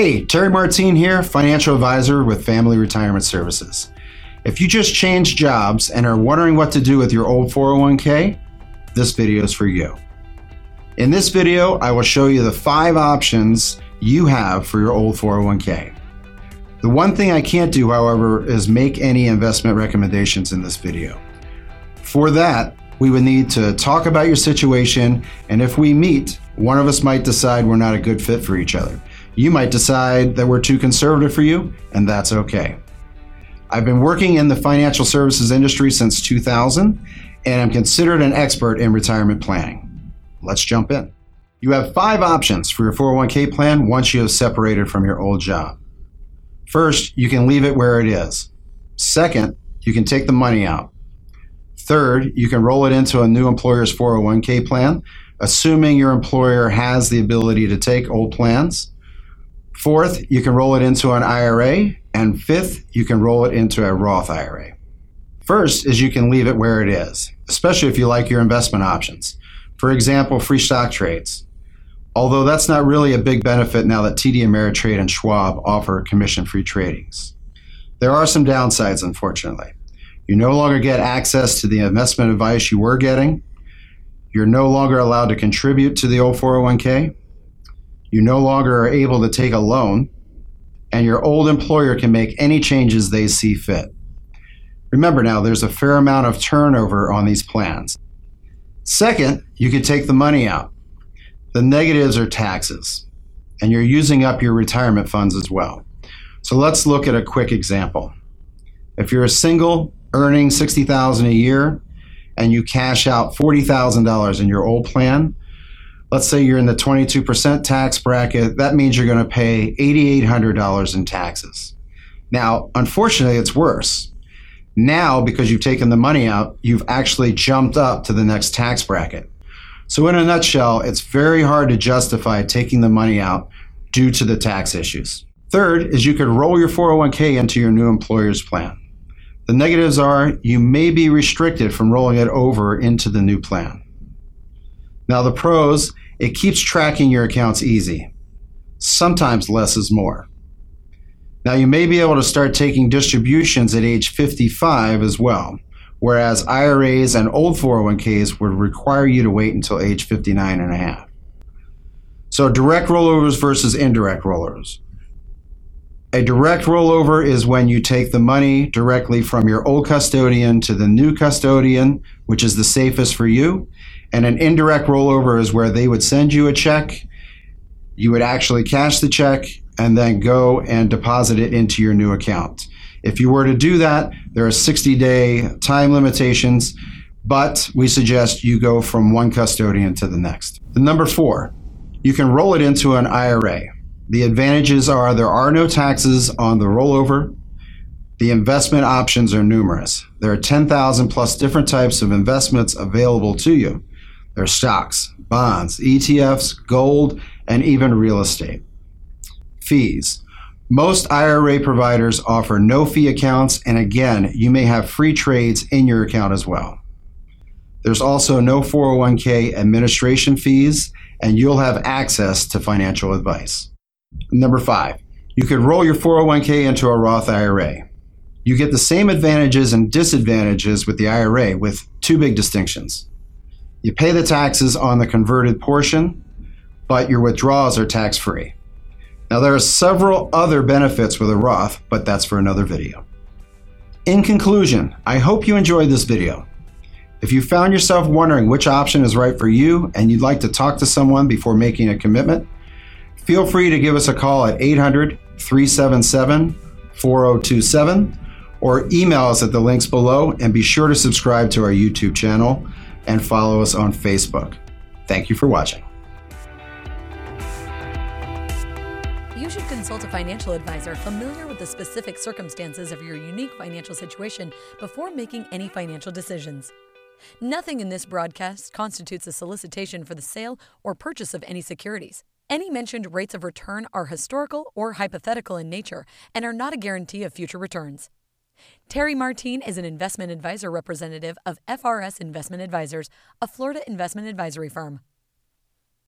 Hey, Terry Martine here, financial advisor with Family Retirement Services. If you just changed jobs and are wondering what to do with your old 401k, this video is for you. In this video, I will show you the five options you have for your old 401k. The one thing I can't do, however, is make any investment recommendations in this video. For that, we would need to talk about your situation, and if we meet, one of us might decide we're not a good fit for each other. You might decide that we're too conservative for you, and that's okay. I've been working in the financial services industry since 2000, and I'm considered an expert in retirement planning. Let's jump in. You have five options for your 401k plan once you have separated from your old job. First, you can leave it where it is. Second, you can take the money out. Third, you can roll it into a new employer's 401k plan, assuming your employer has the ability to take old plans. Fourth, you can roll it into an IRA. And fifth, you can roll it into a Roth IRA. First is you can leave it where it is, especially if you like your investment options. For example, free stock trades. Although that's not really a big benefit now that TD Ameritrade and Schwab offer commission free tradings. There are some downsides, unfortunately. You no longer get access to the investment advice you were getting. You're no longer allowed to contribute to the old 401k you no longer are able to take a loan, and your old employer can make any changes they see fit. Remember now, there's a fair amount of turnover on these plans. Second, you could take the money out. The negatives are taxes, and you're using up your retirement funds as well. So let's look at a quick example. If you're a single earning 60,000 a year and you cash out $40,000 in your old plan, let's say you're in the 22% tax bracket, that means you're going to pay $8,800 in taxes. Now, unfortunately, it's worse. Now, because you've taken the money out, you've actually jumped up to the next tax bracket. So, in a nutshell, it's very hard to justify taking the money out due to the tax issues. Third is you could roll your 401k into your new employer's plan. The negatives are you may be restricted from rolling it over into the new plan. Now, the pros, it keeps tracking your accounts easy. Sometimes less is more. Now, you may be able to start taking distributions at age 55 as well, whereas IRAs and old 401ks would require you to wait until age 59 and a half. So, direct rollovers versus indirect rollovers. A direct rollover is when you take the money directly from your old custodian to the new custodian, which is the safest for you, and an indirect rollover is where they would send you a check, you would actually cash the check, and then go and deposit it into your new account. If you were to do that, there are 60 day time limitations, but we suggest you go from one custodian to the next. The number four, you can roll it into an IRA. The advantages are there are no taxes on the rollover. The investment options are numerous. There are 10,000 plus different types of investments available to you. There's stocks, bonds, ETFs, gold, and even real estate. Fees. Most IRA providers offer no fee accounts, and again, you may have free trades in your account as well. There's also no 401k administration fees, and you'll have access to financial advice. Number five, you could roll your 401k into a Roth IRA. You get the same advantages and disadvantages with the IRA with two big distinctions. You pay the taxes on the converted portion, but your withdrawals are tax free. Now, there are several other benefits with a Roth, but that's for another video. In conclusion, I hope you enjoyed this video. If you found yourself wondering which option is right for you and you'd like to talk to someone before making a commitment, feel free to give us a call at 800 377 4027 or email us at the links below and be sure to subscribe to our YouTube channel and follow us on Facebook. Thank you for watching. You should consult a financial advisor familiar with the specific circumstances of your unique financial situation before making any financial decisions. Nothing in this broadcast constitutes a solicitation for the sale or purchase of any securities. Any mentioned rates of return are historical or hypothetical in nature and are not a guarantee of future returns. Terry Martine is an investment advisor representative of FRS Investment Advisors, a Florida investment advisory firm.